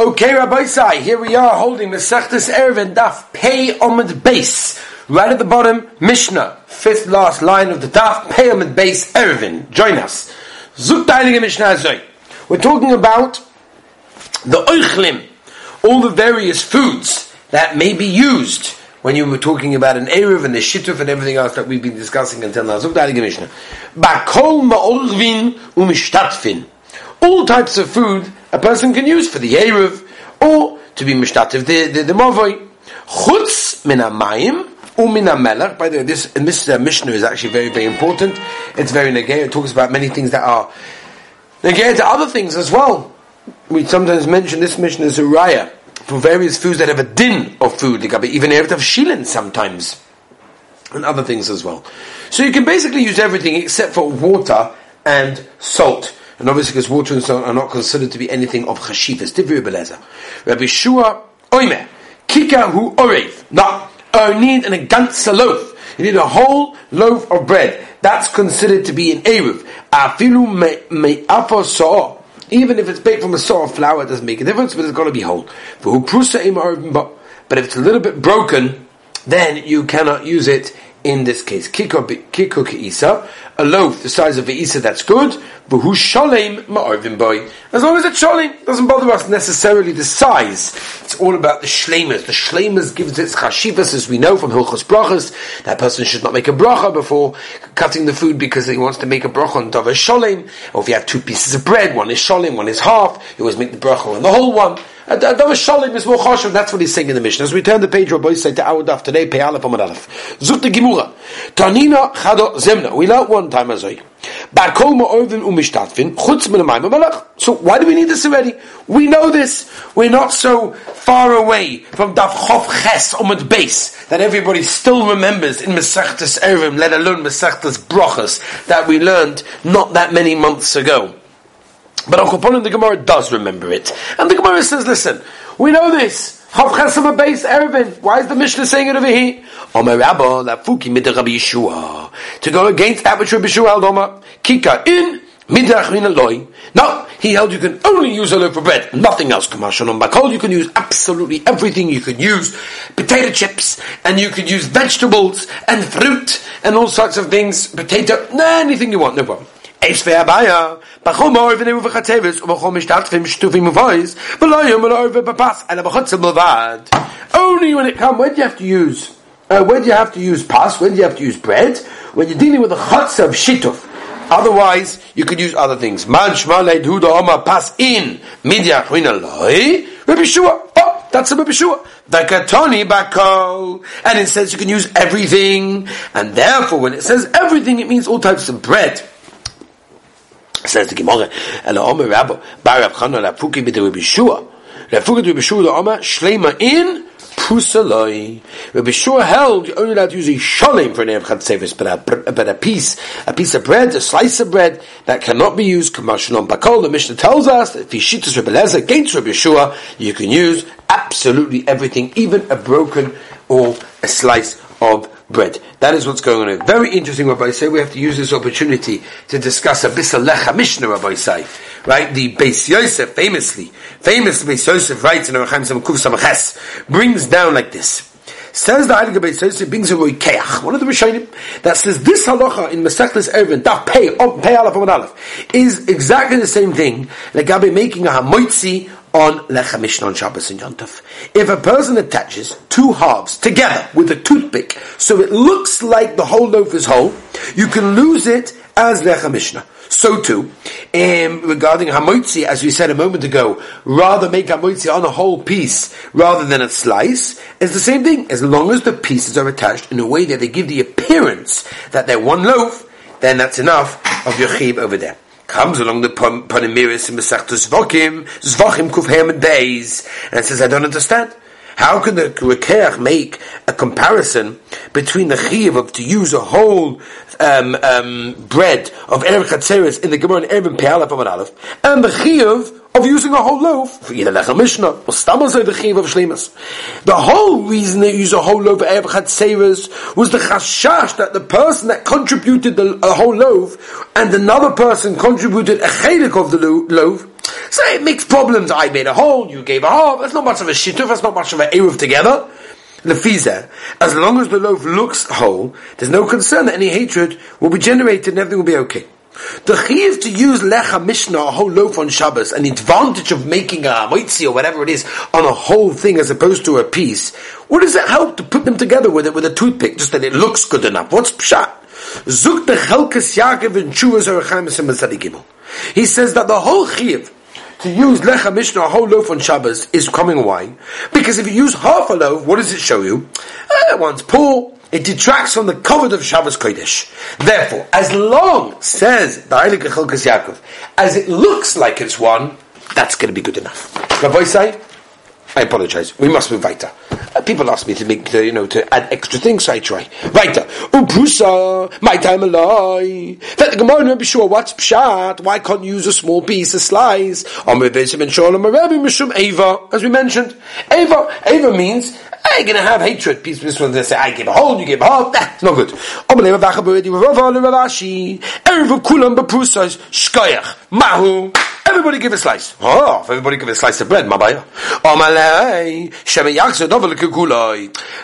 Okay, Rabbi Sai, here we are holding the Sechtes Erevin Daf Pei Omid Base. Right at the bottom, Mishnah, fifth last line of the Daf Pei Omid Base Erevin. Join us. Zuk Mishnah Azoi. We're talking about the Oichlim, all the various foods that may be used when you were talking about an Erev and the Shittuf and everything else that we've been discussing until now. Zuk Mishnah. Bakol Ma'olvin Umishtatfin. All types of food a person can use for the Erev or to be mishtativ the, the, the Mavoi. Chutz min amayim. By the way, this, this uh, Mishnah is actually very, very important. It's very negay. It talks about many things that are negay to other things as well. We sometimes mention this Mishnah as raya for various foods that have a din of food. Be even Erev of shilin sometimes. And other things as well. So you can basically use everything except for water and salt and obviously because water and so on are not considered to be anything of chashivas. Divri Belezer. Rabbi Shua Oime, Kika hu orev. No, you need an ganze loaf. You need a whole loaf of bread. That's considered to be an eruv. Afilu me'apo so'o. Even if it's baked from a saw of flour, it doesn't make a difference, but it's got to be whole. But if it's a little bit broken, then you cannot use it in this case. Kiko isa, a loaf the size of isa that's good, V'hu sholem ma'arvim boy. As long as it's sholem, doesn't bother us necessarily the size. It's all about the shlemas. The shlemas gives its chashivas, as we know from Hilchos Brachas. That person should not make a bracha before cutting the food because he wants to make a bracha on davar sholem. Or if you have two pieces of bread, one is sholem, one is half, you always make the bracha on the whole one. That's what he's saying in the Mishnah. As we turn the page, Rabbi say to our daf today, Pei Aleph. Zut the Gemura. Tanina Chado Zemna. We learned one time as I. So why do we need this already? We know this. We're not so far away from Daf Chof Ches Umad Base that everybody still remembers in Masechtas Erevim, let alone Masechtas Brochas, that we learned not that many months ago. But on Al the Gemara does remember it. And the Gemara says, listen, we know this. Chav Chesam base Erevin. Why is the Mishnah saying it over here? Omer Rabba, la fuki midah Rabbi Yeshua. To go against that which Rabbi Yeshua. Kika in, midach min loy. No, he held you can only use a loaf of bread, nothing else. Commercial on Bakol, you can use absolutely everything. You can use potato chips, and you can use vegetables, and fruit, and all sorts of things. Potato, anything you want, no problem. B'vad. Only when it comes, when do you have to use, uh, when do you have to use pas, when do you have to use bread? When you're dealing with a chotz of shituf. Otherwise, you could use other things. Leid huda oma pas in, oh, that's a Rabbi. The katoni bakol. And it says you can use everything. And therefore, when it says everything, it means all types of bread. Says the Gemara, Ela Omer Rabba, Bar Rav Chana Rafuki b'de Rabbi Shua. Rafuki Rabbi Shua the Omer, Shlema in Pusaloi. Rabbi Shua held you only allowed to use a shalem for an Erev Chatzevis, but a, but a piece, a piece of bread, a slice of bread that cannot be used, Kamashalom Bakol, the Mishnah tells us that if you shittas Rabbi Lezer against Rabbi Shua, you can use absolutely everything, even a broken or a slice of bread. That is what's going on here. Very interesting, Rabbi say. We have to use this opportunity to discuss a Bisalecha Mishnah, Rabbi say. Right? The Beis Yosef, famously, famous Beis Yosef writes in Arachaim Samakuf Samaches, brings down like this. Says the Heilige Beis Yosef brings a Roikeach, one of the Rishonim, that says this halacha in Masechtas Erevin, Daf Pei, Pei Aleph Aleph, is exactly the same thing, like Gabi making a Hamoitzi on Lechem Mishnah on Shabbos and Yontov. If a person attaches two halves together with a toothpick, so it looks like the whole loaf is whole, you can lose it as Lechem Mishnah. So too, um, regarding hamotzi, as we said a moment ago, rather make hamotzi on a whole piece rather than a slice, it's the same thing. As long as the pieces are attached in a way that they give the appearance that they're one loaf, then that's enough of your chib over there comes along the Panemiris in Masechta Zvokim, Zvochim Kufhem days, and says, I don't understand. How can the Rekeach make a comparison between the Chiv of to use a whole um, um, bread of Erev Chatzeres in the Gemara and Erev Pe'alef Aleph, and the Chiv of using a whole loaf for either lechem mishnah or stamazay the chiv of shlemas. The whole reason they use a whole loaf of erev chatzeres was the chashash that the person that contributed the a whole loaf and another person contributed a chelik of the lo- loaf So it makes problems. I made a hole, you gave a half. That's not much of a shituf, that's not much of an eruv together. Lefiza, as long as the loaf looks whole, there's no concern that any hatred will be generated and everything will be okay. The chiv to use lecha mishnah, a whole loaf on Shabbos, the advantage of making a moitzi or whatever it is on a whole thing as opposed to a piece, what does it help to put them together with it with a toothpick, just that it looks good enough? What's pshat? Zuk the chelkes Yaakov and Chuvas He says that the whole chiv to use lecha mishnah, a whole loaf on Shabbos, is coming why? Because if you use half a loaf, what does it show you? Uh, one's poor. It detracts from the covet of Shabbos Kodesh. Therefore, as long, says the Chilkas Yaakov, as it looks like it's one, that's going to be good enough. Rabbi say, I apologize. We must move weiter. Uh, people ask me to make, you know, to add extra things, so I try. Weiter. Uprusa, my time alive. Let the Gemara be sure what's pshat. Why can't you use a small piece, of slice? As we mentioned. Ava, Ava means I'm going to have hatred. People just want they say, I give a whole, you give a hold. That's not good. Mahu. Everybody give a slice. Oh, everybody give a slice of bread, mabaya.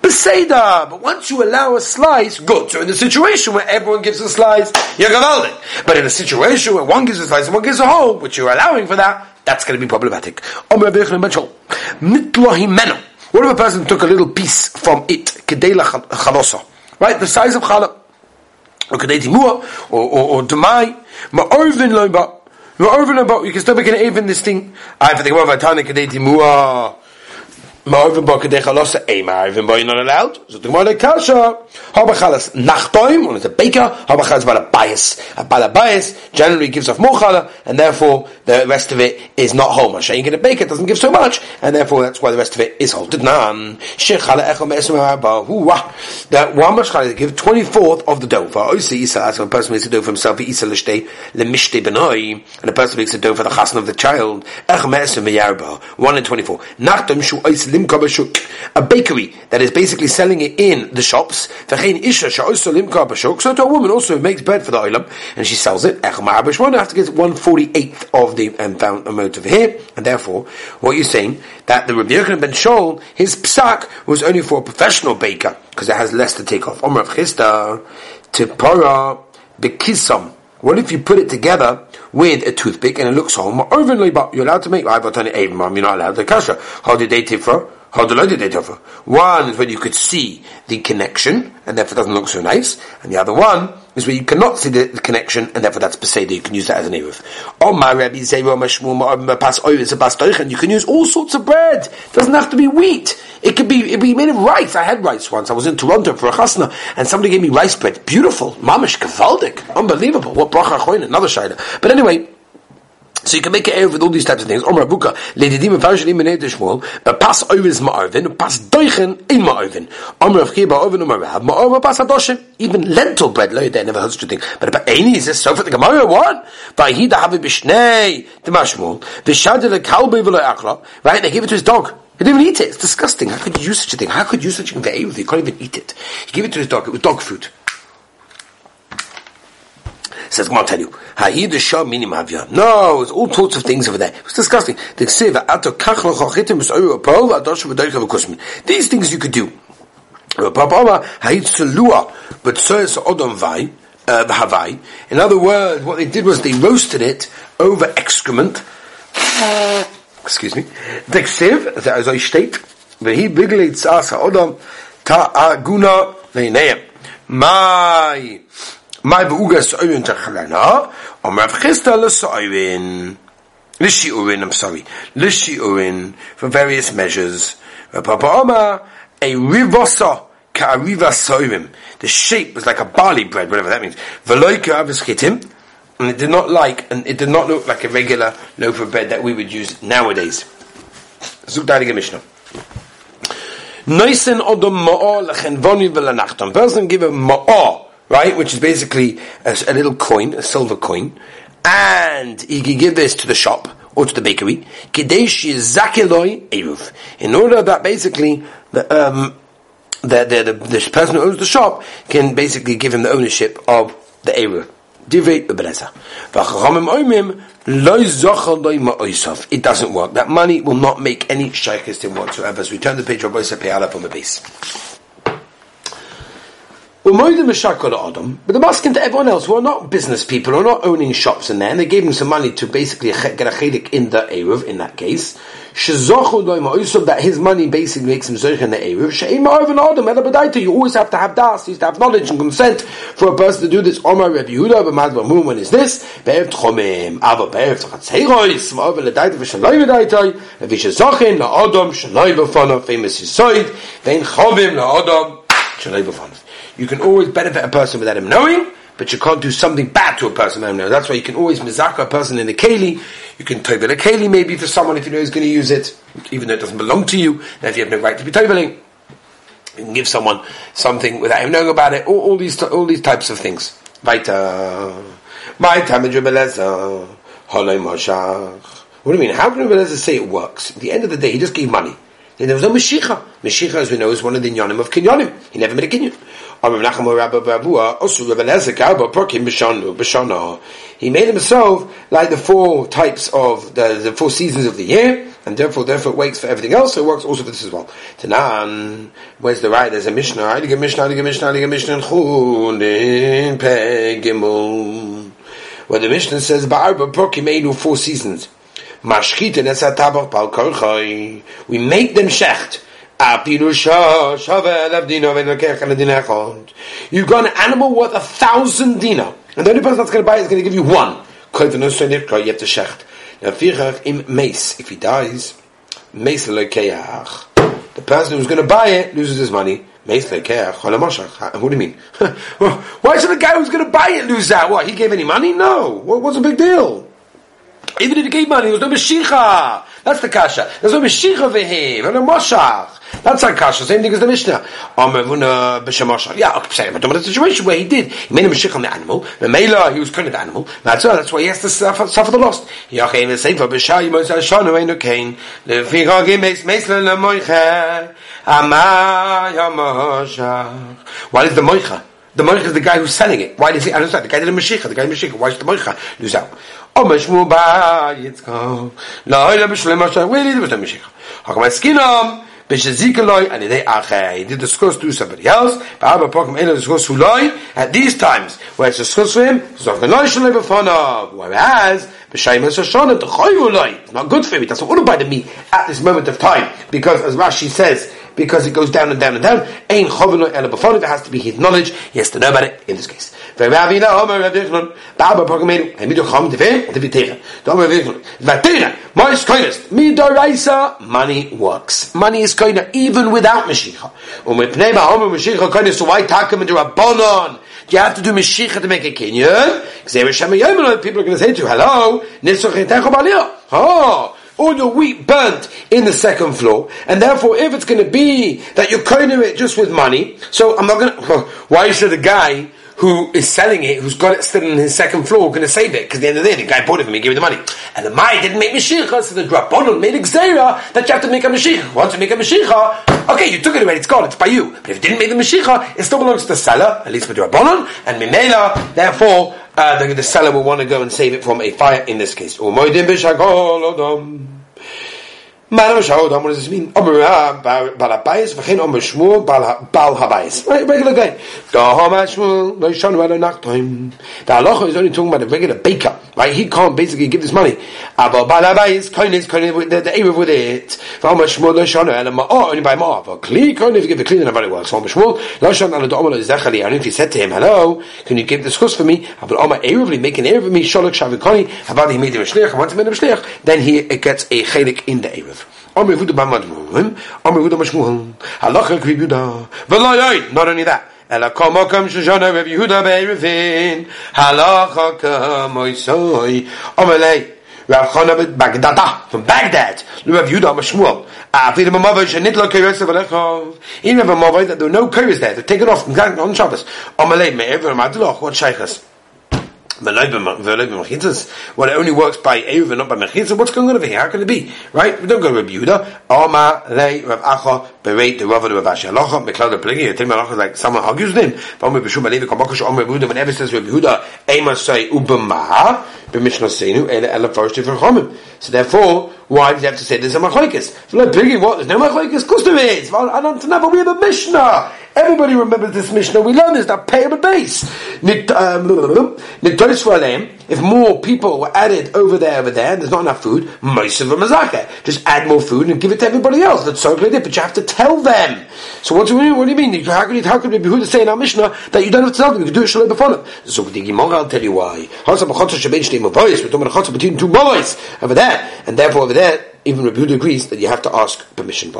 Beseda, but once you allow a slice, good. So in the situation where everyone gives a slice, you're gavaldik. But in a situation where one gives a slice and one gives a whole, which you're allowing for that, that's going to be problematic. What if a person took a little piece from it, right, the size of challah, or kedei timua, or or, or demai, ma'orvin loiba, you can still make an even this thing. I to think about vatana kedei timua. Ma'arvin ba kedei eh, ma'arvin ba, you're not allowed. So the Gemara kasha, haba chalas nachtoim, when it's a baker, haba chalas about a bias. A bala bias generally gives off more challah, and therefore the rest of it is not whole. Masha, you get a baker, doesn't give so much, and therefore that's why the rest of it is whole. Nan, shechala echo me'esum ha'aba, that one much challah, give 24th of the dough. For oisi isa, so a person makes a dough for himself, isa l'shtei, le'mishtei benoi, and a person makes a dough for the chasna of the child, echo me'esum me'yarba, 1 in 24. Nachtom shu oisi a bakery that is basically selling it in the shops. So to a woman also makes bread for the oilam and she sells it. One have to get one forty eighth of the amount of here, and therefore, what you're saying that the Rabbi Yochanan ben Shol, his psak was only for a professional baker because it has less to take off. Omrav Chista to para bekisam. What if you put it together with a toothpick and it looks home? Ovenly, oh, but you're allowed to make. I've done it even you're not allowed to kasha. How did they differ? How do they differ? One is when you could see the connection, and therefore doesn't look so nice, and the other one is where you cannot see the, the connection, and therefore that's Peseda, you can use that as an Eruv. Oh my Rabbi You can use all sorts of bread. It doesn't have to be wheat. It could be, it be made of rice. I had rice once. I was in Toronto for a chasna, and somebody gave me rice bread. Beautiful. Mamish kavaldik. Unbelievable. What bracha another shayla. But anyway, so you can make it Erev with all these types of things. Omar Buka, Ledidim Farshim Shmuel, but pas over is Ma'arvin, pas doichen in. Omar of Kiba over Umar Rab, Ma'arva pas Adoshim, even lentil bread, lo yedeh, never heard such a thing. But about Aini, is this so for the Gemara, what? Vahida have bishnei, the Mashmul, Vishad le kalbe v'lo akla, right? They gave it to his dog. He didn't even eat it. It's disgusting. How could you use such a thing? How could you use such a thing You can't even eat it. He gave it to his dog. It was dog food. Says, I'll tell you. Ha'id shah minim havya. No, it's all sorts of things over there. It's disgusting. These things you could do. Uh, In other words, what they did was they roasted it over excrement. Excuse me. Deksiv, as I state, he biglet sasa odom ta'aguna leineim. My my beugas oin tachalana, or Rav Chisda l'soirin, l'shiurin, I'm sorry, l'shiurin, for various measures. Papa Oma, a rivosa, ka'ariva soirim. The shape was like a barley bread, whatever that means. Veloika aveschitim, and it did not like, and it did not look like a regular loaf of bread that we would use nowadays. Zuk Dalige Mishnah. Noisen odom ma'or lechenvoni v'lanachton. Person give a ma'or, right? Which is basically a, a, little coin, a silver coin, and he can give this to the shop or to the bakery. In order that basically the, um, the, the, the, the person who owns the shop can basically give him the ownership of the eruv. It doesn't work. That money will not make any shaykhis in whatsoever. So we turn the page of Boisa Peyala from the base. But the masking to everyone else who are not business people, are not owning shops in there, and they gave him some money to basically get a chedik in the Eruv, in that case. That his money basically makes him zoich in the Eruv. You always have to have das, you have to have knowledge and consent for a person to do this. Omar Rabbi Yehuda, b'mad b'mum, when is this? Be'ev tchomim, ava be'ev tchatzerois, v'ova l'dayta v'shaloi v'dayta, v'shazochin la'odom, shaloi v'fana, famous yisoid, v'en chovim la'odom, shaloi v'fana. You can always benefit a person without him knowing, but you can't do something bad to a person without him knowing. That's why you can always mizaka a person in the keli. You can tovel a keli maybe for someone if you know he's going to use it, even though it doesn't belong to you. If you have no right to be toveling, you can give someone something without him knowing about it. All, all these all these types of things. Vaita, my time What do you mean? How can Rebbe say it works? At the end of the day, he just gave money. There was no Mashiach. Mashiach, as we know, is one of the Inyanim of Kinyanim. He never made a Kinyan. He made himself like the four types of the, the four seasons of the year, and therefore, therefore, it works for everything else. So it works also for this as well. Tanan, where's the right? There's a Mishnah. Heilige Mishnah, Heilige Mishnah, Heilige Mishnah, and Chulin Pegimul. Where the Mishnah says, "Ba'arba Prokim four seasons." Hatabach bal korchoi. We make them shecht. You've got an animal worth a thousand dinar, and the only person that's going to buy it is going to give you one. You have to shecht. If he dies, the person who's going to buy it loses his money. What do you mean? Why should the guy who's going to buy it lose that? What? He gave any money? No. What's the big deal? Even if he gave money, there was no Mashiach. That's the kasha. There's no Mashiach vehiv, and no Moshach. That's our kasha. Same thing as the Mishnah. Yeah, okay, but the situation where he did, he made a Mashiach on the animal, the Mela, he was of the animal, that's why, that's why he has to suffer, suffer the loss. Yachim is saying for Bishai, Moshe Shanu, Einu Kain, Leficha Gimes, Mesle Le Moicha, Amay HaMoshach. What is the Moicha? The Moicha is the guy who's selling it. Why does he I understand? The guy did a Mashiach, the guy did a Mashiach. Why should the Moicha lose out? או משמו בא יצקו, לא אלא בשלם אשר ווילי זה בשלם משיח. How come B'shezikaloi and they achei. He did discuss to somebody else. Ba'aba pokim elu discuss huloi. At these times, where it's discussed for him, zov genoi shalei b'fonav. Whereas, b'shayim ha'shoshonah, t'choy huloi. It's not good for him. He doesn't want to buy the meat at this moment of time. Because, as Rashi says, because it goes down and down and down. Ein chovelo ela b'fonav. It has to be his knowledge. He has to know about it in this case. Mois koines. Midoraisa. Money works. Money is koina even without Mashiach. Umipnei ba'omer Mashiach. So why talk him into a bonon? You have to do Mashiach to make a. Because people are going to say to you, hello, Oh, all your wheat burnt in the second floor, and therefore, if it's going to be that you're cutting it just with money, so I'm not going to. Why should a guy who is selling it, who's got it still in his second floor, going to save it? Because at the end of the day, the guy bought it from me, gave me the money. And the Mai didn't make Mashiach, so the Drabonon made Xera that you have to make a Mashiach. Once you make a Mashiach, okay, you took it away, it's gone, it's by you. But if you didn't make the Mashiach, it still belongs to the seller, at least for Drabonon, and Mimela, therefore, uh, the, the, seller will want to go and save it from a fire in this case. Madam Shahodam, what does mean? Omer Balabayis, V'chein Omer Shmuel, Bal Habayis. Right, regular guy. Daham Shmuel, no Shanu Ado Nachtoim. The halacha is only talking about a regular baker, right? He can't basically give this money. Aber Bal Habayis, Koin is Koin, the, the Erev with it. V'omer Shmuel, no Shanu Ado Ma'or, oh, only by Ma'or. But Kli, Koin, if you give the Kli, then it works. Omer Shmuel, no Shanu Ado Omer Zechali. And if he said to him, hello, can you give this chus for me? Aber Omer Erev, make an Erev for me, Sholok Shavikoni, about he made him a Shliach, I want to make him a Shliach, then he gets a Chelik in the Erev. Omer oh, Yehuda Bamad Vurim, Omer Yehuda Mashmuel, oh, Halacha Kri Yehuda, V'lo not only that, Ela kol mokom shoshana Rav Yehuda be'erevin, Halacha k'moisoi, Omer Lei, Rav Chana Bagdada, from Baghdad, Rav Yehuda Mashmuel, even Rav Mavoi that there were no kiris there, they take it off on Shabbos, Omer Lei, Me'ever Madloch, what shaychas? Well, it only works by Eruv and not by Mechitza. What's going on over here? How can it be? Right? We don't go to Rabbi Yehuda. Rav Acha, the Rav, Rav Alocha like someone argues with him. Alevi, Yehuda, whenever says Yehuda, say, Seinu, Chomim. So therefore, why did you have to say there's a Machoikis? So like, Pligi, what? There's no Machoikis? Of course there is. I don't know, but we have a Mishnah. Everybody remembers this Mishnah. We learned this, that payable base. Um, if more people were added over there, over there, and there's not enough food, most of them Just add more food and give it to everybody else. That's so clear, but you have to tell them. So what do you mean? What do you mean? How could it, how could be who to say in our Mishnah that you don't have to tell them? You can do it shalom before them. So I'll tell you why. Between two boys over there, and therefore over there even Rabbi Yehuda agrees that you have to ask permission.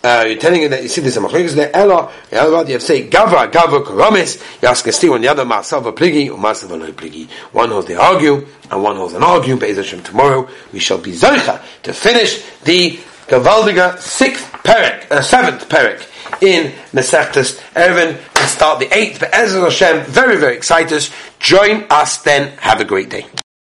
Uh, you're telling him that you see this machlekes there. Ella, you have say gava gava karamis. You ask a still on the other masav pligi or masav lo pligi. One holds they argue and one holds an argue. Be'ez Hashem tomorrow we shall be zeicha to finish the Gavaldiga sixth parak, uh, seventh parak in Mesechtes Erevin start the eighth. But Ezra Hashem, very very excited. Join us then. Have a great day.